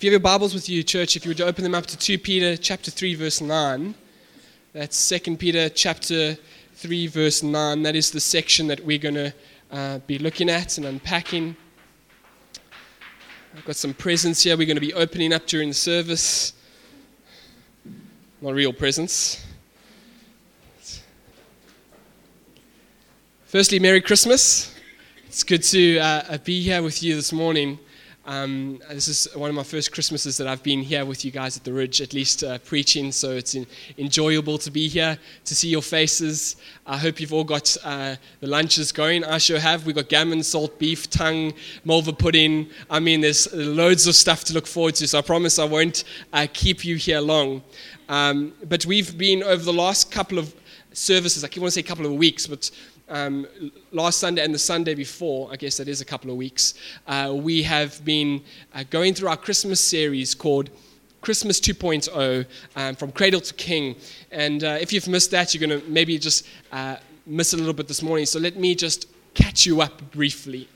If you have your Bibles with you, church, if you to open them up to 2 Peter chapter 3, verse 9, that's 2 Peter chapter 3, verse 9. That is the section that we're going to uh, be looking at and unpacking. I've got some presents here we're going to be opening up during the service. Not real presents. Firstly, Merry Christmas. It's good to uh, be here with you this morning. Um, this is one of my first Christmases that I've been here with you guys at the Ridge, at least uh, preaching, so it's in, enjoyable to be here, to see your faces. I hope you've all got uh, the lunches going. I sure have. We've got gammon, salt beef, tongue, malva pudding. I mean, there's loads of stuff to look forward to, so I promise I won't uh, keep you here long. Um, but we've been, over the last couple of services, I keep want to say a couple of weeks, but um, last Sunday and the Sunday before, I guess that is a couple of weeks, uh, we have been uh, going through our Christmas series called Christmas 2.0 um, from Cradle to King. And uh, if you've missed that, you're going to maybe just uh, miss a little bit this morning. So let me just catch you up briefly.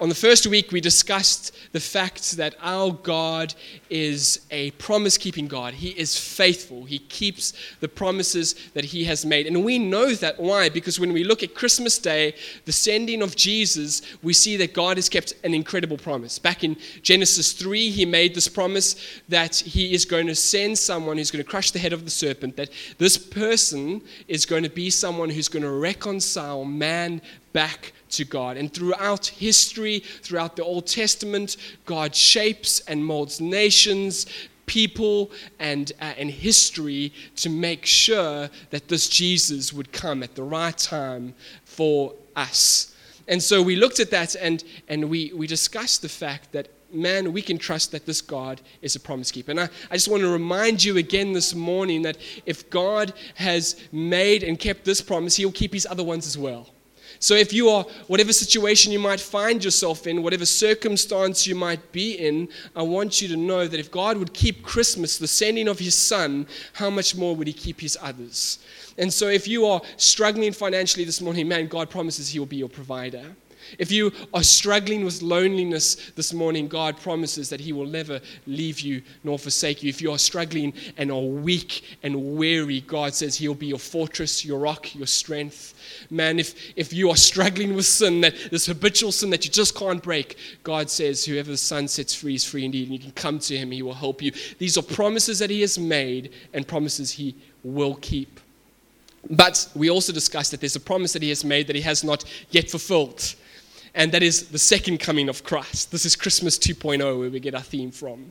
On the first week, we discussed the fact that our God is a promise keeping God. He is faithful. He keeps the promises that He has made. And we know that. Why? Because when we look at Christmas Day, the sending of Jesus, we see that God has kept an incredible promise. Back in Genesis 3, He made this promise that He is going to send someone who's going to crush the head of the serpent, that this person is going to be someone who's going to reconcile man back to God. And throughout history, throughout the Old Testament, God shapes and molds nations, people, and, uh, and history to make sure that this Jesus would come at the right time for us. And so we looked at that and, and we, we discussed the fact that man, we can trust that this God is a promise keeper. And I, I just want to remind you again this morning that if God has made and kept this promise, He'll keep His other ones as well. So, if you are, whatever situation you might find yourself in, whatever circumstance you might be in, I want you to know that if God would keep Christmas, the sending of His Son, how much more would He keep His others? And so, if you are struggling financially this morning, man, God promises He will be your provider. If you are struggling with loneliness this morning, God promises that He will never leave you nor forsake you. If you are struggling and are weak and weary, God says He'll be your fortress, your rock, your strength. Man, if, if you are struggling with sin, that this habitual sin that you just can't break, God says, Whoever the Son sets free is free indeed, and you can come to Him, He will help you. These are promises that He has made and promises He will keep. But we also discussed that there's a promise that He has made that He has not yet fulfilled and that is the second coming of Christ. This is Christmas 2.0, where we get our theme from.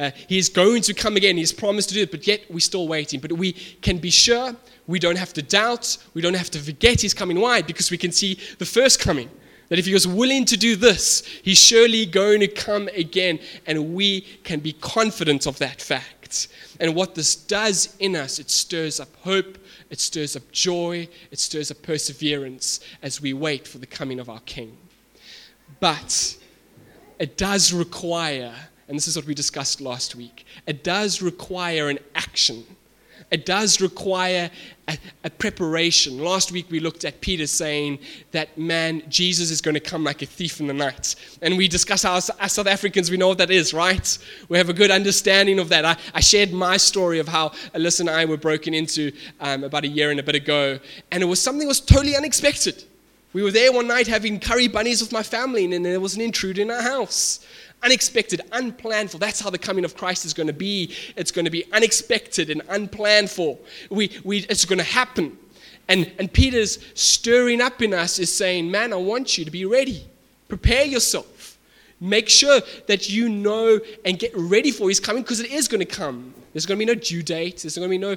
Uh, he's going to come again. He's promised to do it, but yet we're still waiting. But we can be sure, we don't have to doubt, we don't have to forget he's coming. Why? Because we can see the first coming. That if he was willing to do this, he's surely going to come again, and we can be confident of that fact. And what this does in us, it stirs up hope, it stirs up joy, it stirs up perseverance as we wait for the coming of our King. But it does require, and this is what we discussed last week, it does require an action. It does require a, a, preparation. Last week we looked at Peter saying that, man, Jesus is going to come like a thief in the night. And we discussed how, as South Africans, we know what that is, right? We have a good understanding of that. I, I shared my story of how Alyssa and I were broken into um, about a year and a bit ago. And it was something that was totally unexpected. We were there one night having curry bunnies with my family, and then there was an intruder in our house. Unexpected, unplanned for. That's how the coming of Christ is going to be. It's going to be unexpected and unplanned for. We, we, it's going to happen. And, and Peter's stirring up in us is saying, Man, I want you to be ready. Prepare yourself. Make sure that you know and get ready for his coming because it is going to come. There's going to be no due date. There's going to be no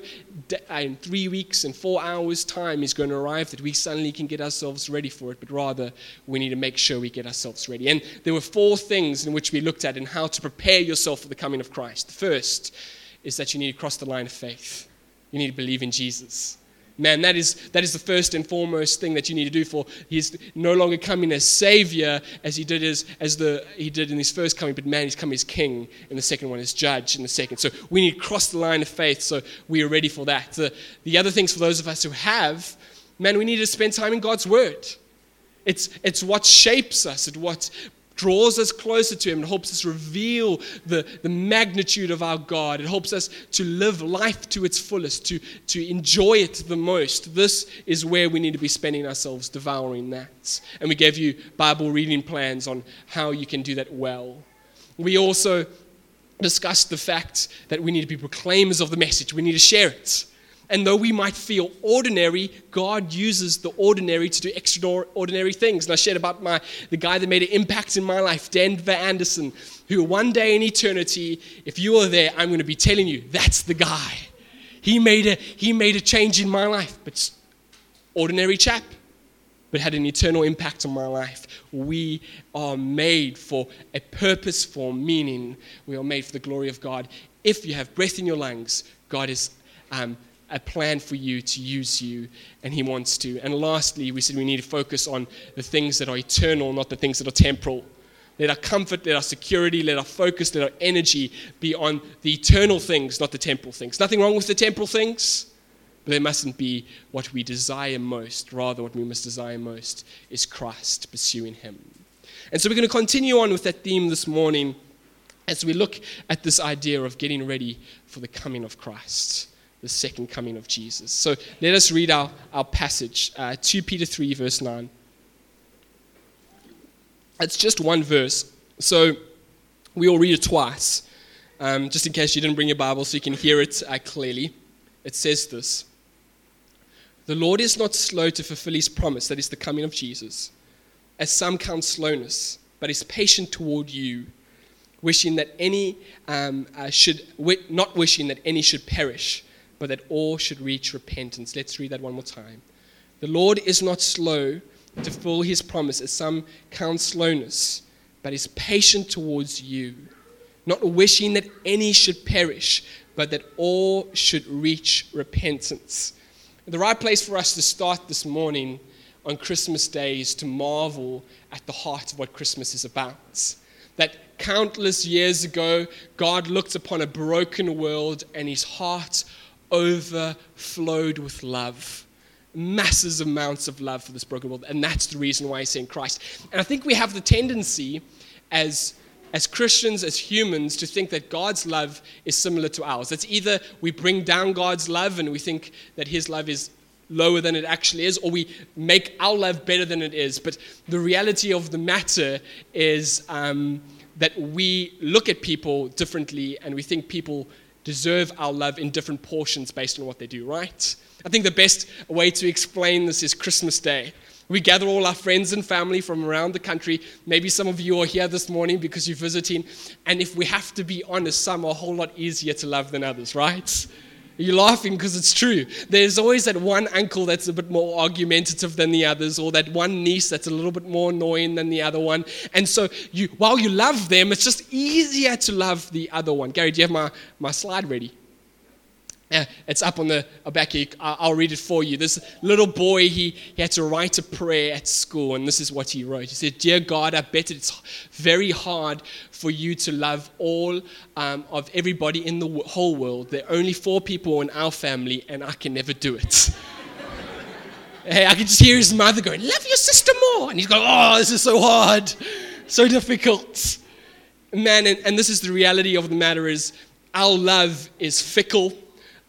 uh, in three weeks and four hours' time is going to arrive that we suddenly can get ourselves ready for it, but rather we need to make sure we get ourselves ready. And there were four things in which we looked at in how to prepare yourself for the coming of Christ. The first is that you need to cross the line of faith. You need to believe in Jesus. Man, that is, that is the first and foremost thing that you need to do for. He's no longer coming as Savior as he did as, as the, he did in his first coming, but man, he's coming as King, and the second one is Judge in the second. So we need to cross the line of faith so we are ready for that. The, the other things for those of us who have, man, we need to spend time in God's Word. It's, it's what shapes us, it's what draws us closer to Him. It helps us reveal the, the magnitude of our God. It helps us to live life to its fullest, to, to enjoy it the most. This is where we need to be spending ourselves devouring that. And we gave you Bible reading plans on how you can do that well. We also discussed the fact that we need to be proclaimers of the message, we need to share it. And though we might feel ordinary, God uses the ordinary to do extraordinary things. And I shared about my, the guy that made an impact in my life, Denver Anderson, who one day in eternity, if you are there, I'm going to be telling you, that's the guy. He made a, he made a change in my life, but ordinary chap, but had an eternal impact on my life. We are made for a purpose, for meaning. We are made for the glory of God. If you have breath in your lungs, God is um, a plan for you to use you, and He wants to. And lastly, we said we need to focus on the things that are eternal, not the things that are temporal. Let our comfort, let our security, let our focus, let our energy be on the eternal things, not the temporal things. Nothing wrong with the temporal things, but they mustn't be what we desire most. Rather, what we must desire most is Christ, pursuing Him. And so we're going to continue on with that theme this morning as we look at this idea of getting ready for the coming of Christ the second coming of Jesus. So let us read our, our passage, uh, 2 Peter 3, verse 9. It's just one verse, so we will read it twice, um, just in case you didn't bring your Bible so you can hear it uh, clearly. It says this The Lord is not slow to fulfill his promise, that is the coming of Jesus, as some count slowness, but is patient toward you wishing that any um, uh, should not wishing that any should perish but that all should reach repentance. Let's read that one more time. The Lord is not slow to fulfill his promise, as some count slowness, but is patient towards you, not wishing that any should perish, but that all should reach repentance. The right place for us to start this morning on Christmas Day is to marvel at the heart of what Christmas is about. That countless years ago, God looked upon a broken world and his heart overflowed with love. Masses amounts of love for this broken world. And that's the reason why he sent Christ. And I think we have the tendency as as Christians, as humans, to think that God's love is similar to ours. It's either we bring down God's love and we think that His love is lower than it actually is, or we make our love better than it is. But the reality of the matter is um, that we look at people differently and we think people deserve our love in different portions based on what they do, right? I think the best way to explain this is Christmas Day. We gather all our friends and family from around the country. Maybe some of you are here this morning because you're visiting. And if we have to be honest, some are a whole lot easier to love than others, right? You're laughing because it's true. There's always that one uncle that's a bit more argumentative than the others, or that one niece that's a little bit more annoying than the other one. And so you, while you love them, it's just easier to love the other one. Gary, do you have my, my slide ready? Yeah, it's up on the back here. I'll read it for you. This little boy, he, he had to write a prayer at school, and this is what he wrote. He said, Dear God, I bet it's very hard for you to love all um, of everybody in the whole world. There are only four people in our family, and I can never do it. hey, I can just hear his mother going, Love your sister more. And he's going, Oh, this is so hard, so difficult. Man, and, and this is the reality of the matter is our love is fickle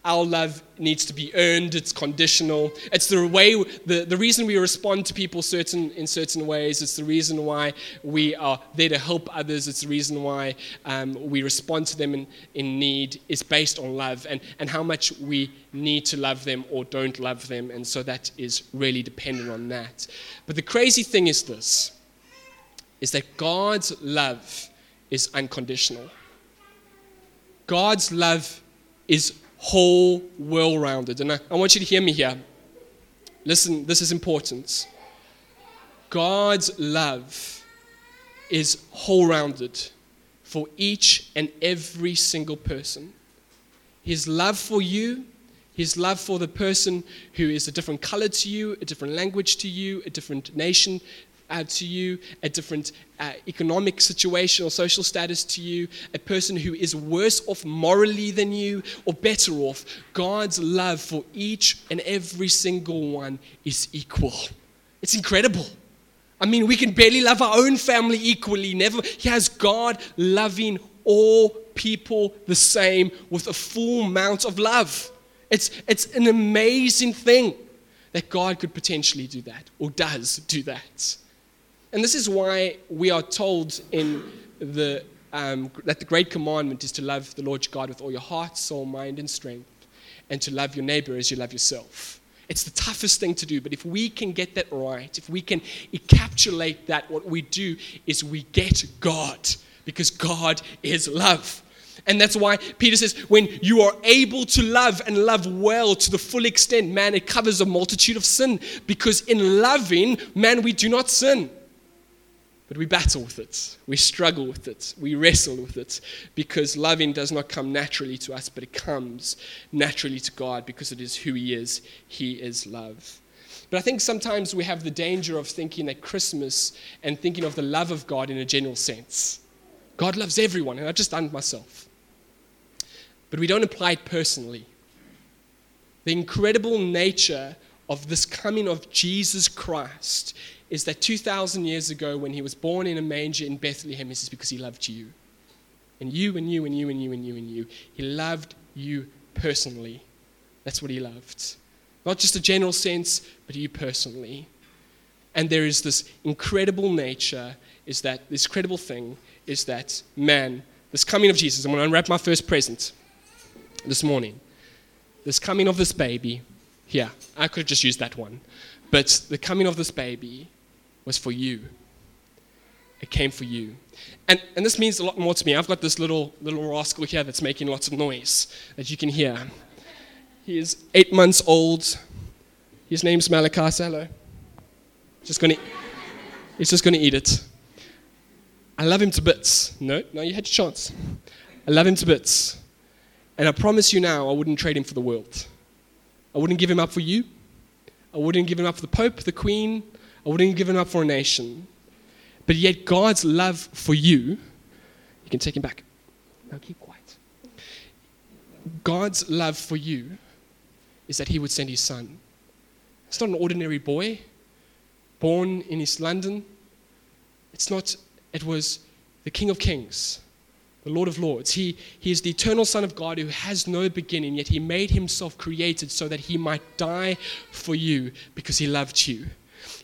our love needs to be earned. It's conditional. It's the way the, the reason we respond to people certain in certain ways. It's the reason why we are there to help others. It's the reason why um, we respond to them in, in need is based on love and, and how much we need to love them or don't love them. And so that is really dependent on that. But the crazy thing is this is that god's love is unconditional. God's love is whole, well rounded. And I, I want you to hear me here. Listen, this is important. God's love is whole rounded for each and every single person. His love for you, His love for the person who is a different color to you, a different language to you, a different nation uh, to you, a different uh, economic situation or social status to you, a person who is worse off morally than you or better off. God's love for each and every single one is equal. It's incredible. I mean, we can barely love our own family equally. Never. He has God loving all people the same with a full amount of love. It's, it's an amazing thing that God could potentially do that or does do that. And this is why we are told in the, um, that the great commandment is to love the Lord your God with all your heart, soul, mind, and strength, and to love your neighbor as you love yourself. It's the toughest thing to do, but if we can get that right, if we can encapsulate that, what we do is we get God, because God is love. And that's why Peter says, when you are able to love and love well to the full extent, man, it covers a multitude of sin. Because in loving, man, we do not sin. But we battle with it. We struggle with it. We wrestle with it. Because loving does not come naturally to us, but it comes naturally to God because it is who He is. He is love. But I think sometimes we have the danger of thinking that Christmas and thinking of the love of God in a general sense. God loves everyone, and I've just done myself. But we don't apply it personally. The incredible nature of this coming of Jesus Christ is that 2,000 years ago, when he was born in a manger in Bethlehem, this is because he loved you. And you, and you, and you, and you, and you, and you. He loved you personally. That's what he loved. Not just a general sense, but you personally. And there is this incredible nature, is that this incredible thing is that man, this coming of Jesus, I'm going to unwrap my first present this morning. This coming of this baby, here, I could have just used that one. But the coming of this baby was for you. It came for you. And, and this means a lot more to me. I've got this little, little rascal here that's making lots of noise that you can hear. He is eight months old. His name's Malachi. hello. Just gonna, he's just going to eat it. I love him to bits. No, no, you had your chance. I love him to bits. And I promise you now, I wouldn't trade him for the world. I wouldn't give him up for you. I wouldn't give him up for the Pope, the Queen, I wouldn't give him up for a nation. But yet, God's love for you, you can take him back. Now keep quiet. God's love for you is that he would send his son. It's not an ordinary boy born in East London. It's not, it was the King of Kings, the Lord of Lords. He, he is the eternal Son of God who has no beginning, yet he made himself created so that he might die for you because he loved you.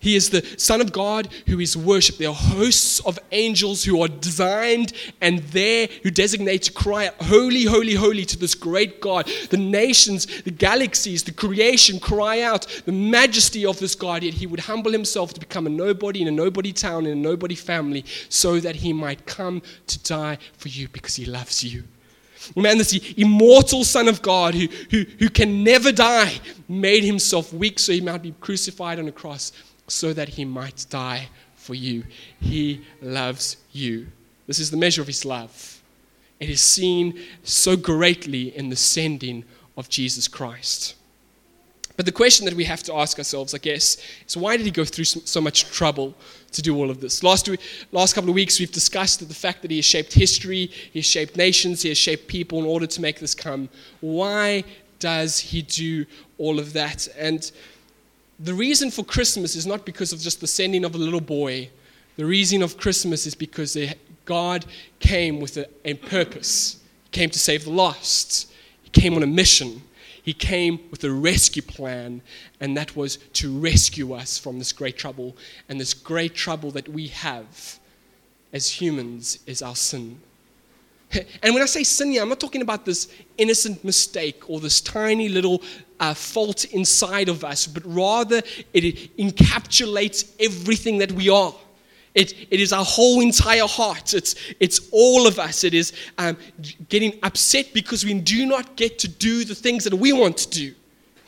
He is the Son of God who is worshipped. There are hosts of angels who are designed and there who designate to cry Holy, holy, holy to this great God. The nations, the galaxies, the creation cry out the majesty of this God. Yet he would humble himself to become a nobody in a nobody town, in a nobody family, so that he might come to die for you because he loves you. Man, this immortal Son of God who, who, who can never die made himself weak so he might be crucified on a cross so that he might die for you. He loves you. This is the measure of his love. It is seen so greatly in the sending of Jesus Christ. But the question that we have to ask ourselves, I guess, is why did he go through so much trouble to do all of this? Last, last couple of weeks, we've discussed the fact that he has shaped history, he has shaped nations, he has shaped people in order to make this come. Why does he do all of that? And the reason for Christmas is not because of just the sending of a little boy. The reason of Christmas is because God came with a, a purpose. He came to save the lost. He came on a mission. He came with a rescue plan, and that was to rescue us from this great trouble. And this great trouble that we have as humans is our sin. And when I say sin here, I'm not talking about this innocent mistake or this tiny little uh, fault inside of us, but rather it encapsulates everything that we are. It, it is our whole entire heart. It's, it's all of us. It is um, getting upset because we do not get to do the things that we want to do.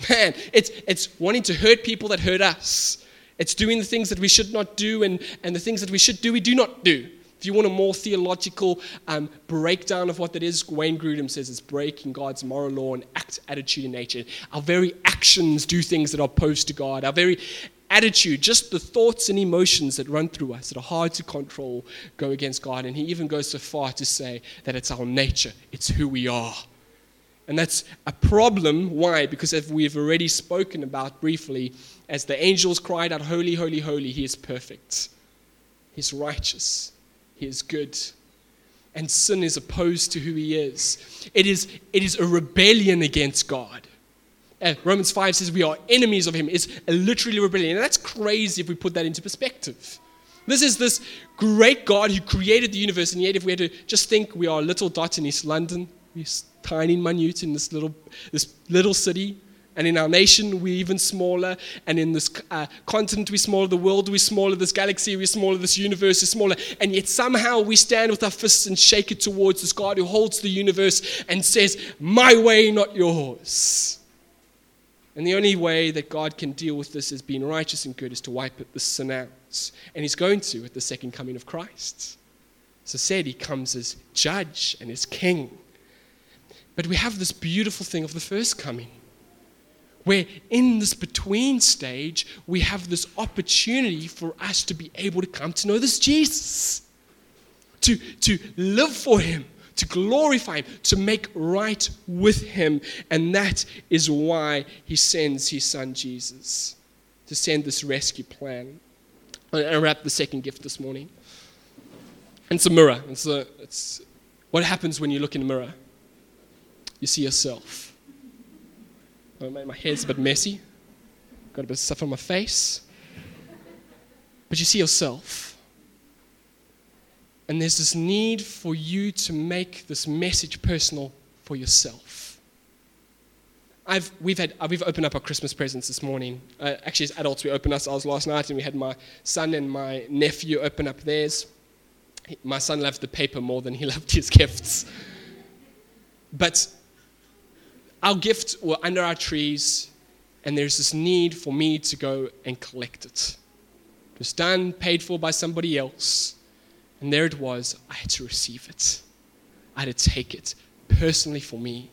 Man, it's, it's wanting to hurt people that hurt us. It's doing the things that we should not do, and, and the things that we should do, we do not do. If you want a more theological um, breakdown of what that is, Wayne Grudem says it's breaking God's moral law and act, attitude, and nature. Our very actions do things that are opposed to God. Our very attitude, just the thoughts and emotions that run through us that are hard to control, go against God. And he even goes so far to say that it's our nature, it's who we are. And that's a problem. Why? Because as we've already spoken about briefly, as the angels cried out, Holy, holy, holy, he is perfect. He's righteous. He is good. And sin is opposed to who he is. It is, it is a rebellion against God. Uh, Romans 5 says we are enemies of him. It's literally rebellion. And that's crazy if we put that into perspective. This is this great God who created the universe, and yet if we had to just think we are a little dot in East London, we're tiny, minute in this little, this little city, and in our nation, we're even smaller. And in this uh, continent, we're smaller. The world, we're smaller. This galaxy, we're smaller. This universe is smaller. And yet somehow we stand with our fists and shake it towards this God who holds the universe and says, My way, not yours. And the only way that God can deal with this as being righteous and good is to wipe the sin out. And He's going to at the second coming of Christ. I said, He comes as judge and as king. But we have this beautiful thing of the first coming where in this between stage, we have this opportunity for us to be able to come to know this Jesus, to, to live for Him, to glorify Him, to make right with Him. And that is why He sends His Son Jesus to send this rescue plan. I wrap the second gift this morning. It's a mirror. It's, a, it's what happens when you look in a mirror. You see yourself oh, my hair's a bit messy. Got a bit of stuff on my face. But you see yourself. And there's this need for you to make this message personal for yourself. I've, we've, had, we've opened up our Christmas presents this morning. Uh, actually, as adults, we opened ours last night, and we had my son and my nephew open up theirs. My son loved the paper more than he loved his gifts. But our gifts were under our trees, and there's this need for me to go and collect it. It was done, paid for by somebody else, and there it was. I had to receive it, I had to take it personally for me.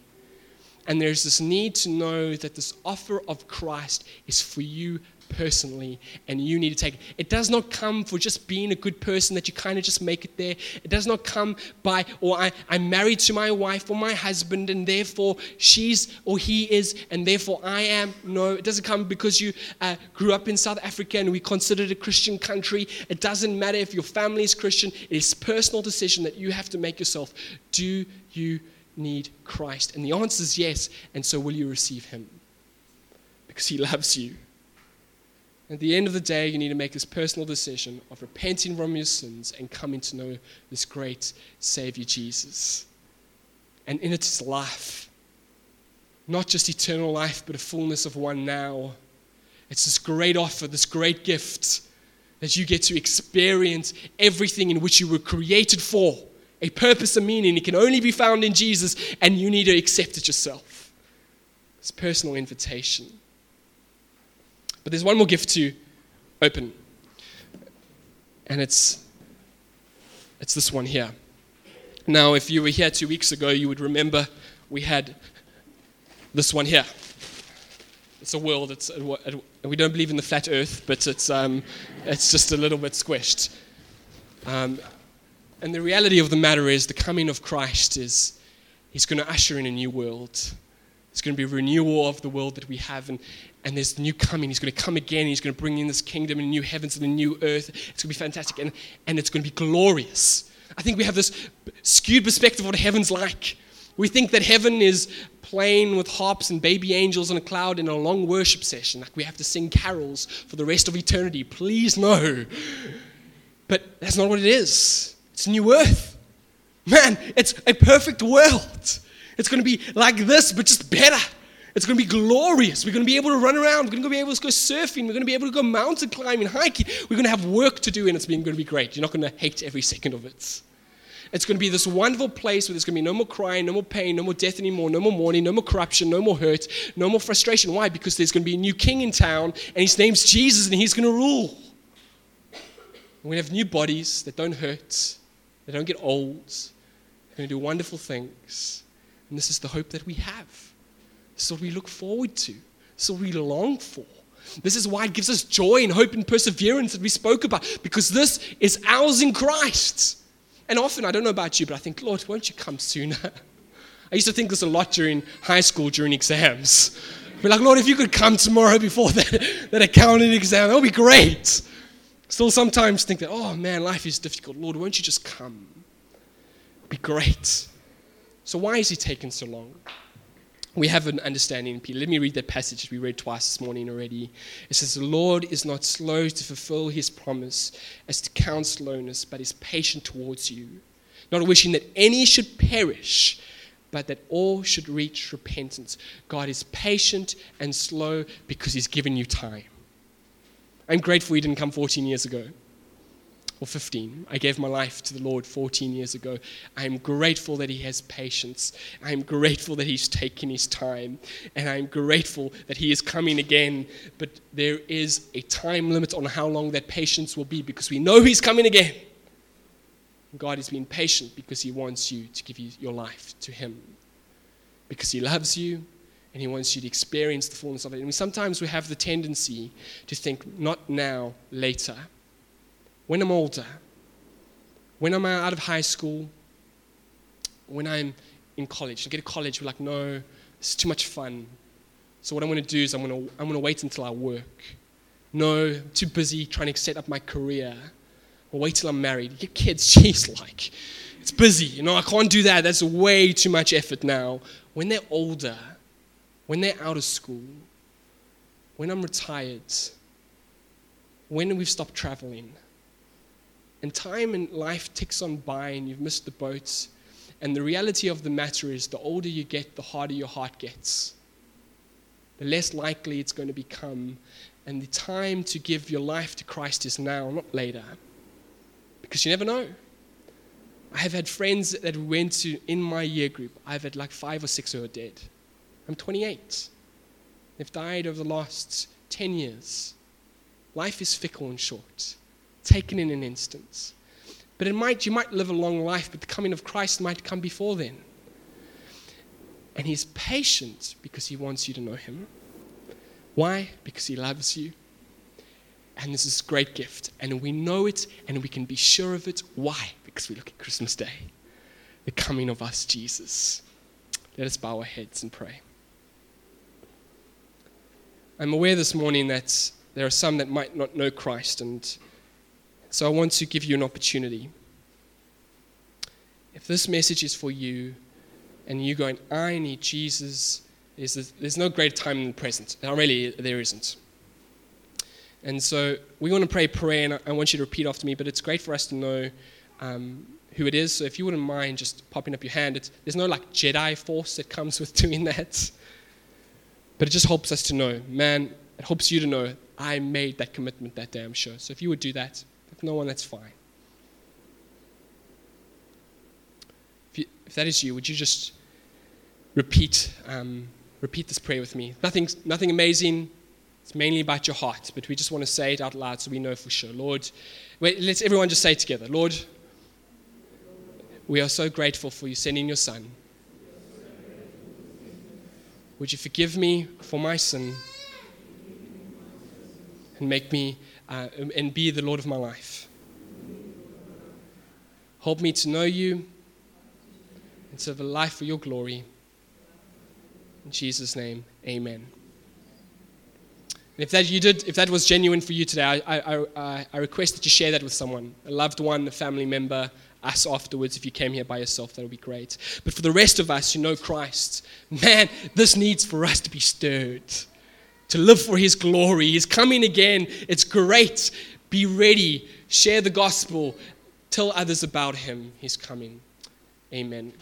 And there's this need to know that this offer of Christ is for you personally and you need to take it. It does not come for just being a good person that you kind of just make it there. It does not come by, or I, I'm married to my wife or my husband and therefore she's or he is and therefore I am. No, it doesn't come because you uh, grew up in South Africa and we consider it a Christian country. It doesn't matter if your family is Christian. It is personal decision that you have to make yourself. Do you need Christ? And the answer is yes. And so will you receive him? Because he loves you. At the end of the day, you need to make this personal decision of repenting from your sins and coming to know this great Savior Jesus. And in it is life. Not just eternal life, but a fullness of one now. It's this great offer, this great gift that you get to experience everything in which you were created for. A purpose and meaning. It can only be found in Jesus, and you need to accept it yourself. It's personal invitation. But there's one more gift to open. And it's it's this one here. Now, if you were here two weeks ago, you would remember we had this one here. It's a world. It's we don't believe in the flat Earth, but it's um, it's just a little bit squished. Um, and the reality of the matter is, the coming of Christ is He's going to usher in a new world. It's going to be renewal of the world that we have. And, and there's new coming. He's going to come again. He's going to bring in this kingdom and new heavens and a new earth. It's going to be fantastic. And, and it's going to be glorious. I think we have this skewed perspective of what heaven's like. We think that heaven is playing with harps and baby angels on a cloud in a long worship session. Like we have to sing carols for the rest of eternity. Please, no. But that's not what it is. It's new earth. Man, it's a perfect world. It's going to be like this, but just better. It's going to be glorious. We're going to be able to run around. We're going to be able to go surfing. We're going to be able to go mountain climbing, hiking. We're going to have work to do, and it's going to be great. You're not going to hate every second of it. It's going to be this wonderful place where there's going to be no more crying, no more pain, no more death anymore, no more mourning, no more corruption, no more hurt, no more frustration. Why? Because there's going to be a new king in town, and his name's Jesus, and he's going to rule. We're going to have new bodies that don't hurt, they don't get old. They're going to do wonderful things. And this is the hope that we have. What we look forward to. What we long for. This is why it gives us joy and hope and perseverance that we spoke about, because this is ours in Christ. And often, I don't know about you, but I think, Lord, won't you come sooner? I used to think this a lot during high school, during exams. Be like, Lord, if you could come tomorrow before that, that accounting exam, that would be great. Still sometimes think that, oh man, life is difficult. Lord, won't you just come? Be great. So why is he taking so long? We have an understanding. Let me read that passage we read twice this morning already. It says, The Lord is not slow to fulfill his promise, as to count slowness, but is patient towards you, not wishing that any should perish, but that all should reach repentance. God is patient and slow because he's given you time. I'm grateful he didn't come 14 years ago or 15. I gave my life to the Lord 14 years ago. I am grateful that He has patience. I am grateful that He's taken His time. And I'm grateful that He is coming again. But there is a time limit on how long that patience will be because we know He's coming again. God is being patient because He wants you to give you your life to Him. Because He loves you and He wants you to experience the fullness of it. And sometimes we have the tendency to think, not now, later when I'm older, when I'm out of high school, when I'm in college, I get to college, we're like, no, it's too much fun. So what I'm going to do is I'm going to, I'm going to wait until I work. No, I'm too busy trying to set up my career. I'll wait till I'm married. Get kids, jeez, like, it's busy. You know, I can't do that. That's way too much effort now. When they're older, when they're out of school, when I'm retired, when we've stopped traveling, and time and life ticks on by and you've missed the boats. And the reality of the matter is, the older you get, the harder your heart gets. The less likely it's going to become. And the time to give your life to Christ is now, not later. Because you never know. I have had friends that went to in my year group. I've had like five or six who are dead. I'm 28. They've died over the last 10 years. Life is fickle and short taken in an instant. But it might, you might live a long life, but the coming of Christ might come before then. And he's patient because he wants you to know him. Why? Because he loves you. And this is a great gift. And we know it and we can be sure of it. Why? Because we look at Christmas Day, the coming of us, Jesus. Let us bow our heads and pray. I'm aware this morning that there are some that might not know Christ and so I want to give you an opportunity. If this message is for you and you're going, I need Jesus, there's, there's no greater time than the present. Now, really, there isn't. And so we want to pray a prayer, and I want you to repeat after me, but it's great for us to know um, who it is. So if you wouldn't mind just popping up your hand, it's, there's no like Jedi force that comes with doing that. But it just helps us to know, man, it helps you to know, I made that commitment that day, I'm sure. So if you would do that. No one, that's fine. If, you, if that is you, would you just repeat, um, repeat this prayer with me? Nothing, nothing amazing. It's mainly about your heart, but we just want to say it out loud so we know for sure. Lord, wait, let's everyone just say it together. Lord, we are so grateful for you sending your son. Would you forgive me for my sin and make me uh, and be the Lord of my life. Help me to know you and to live a life for your glory. In Jesus' name, amen. If that you did, if that was genuine for you today, I, I, I, I request that you share that with someone, a loved one, a family member, us afterwards. If you came here by yourself, that would be great. But for the rest of us who know Christ, man, this needs for us to be stirred to live for His glory. He's coming again. It's great. Be ready. Share the gospel. Tell others about Him. He's coming. Amen.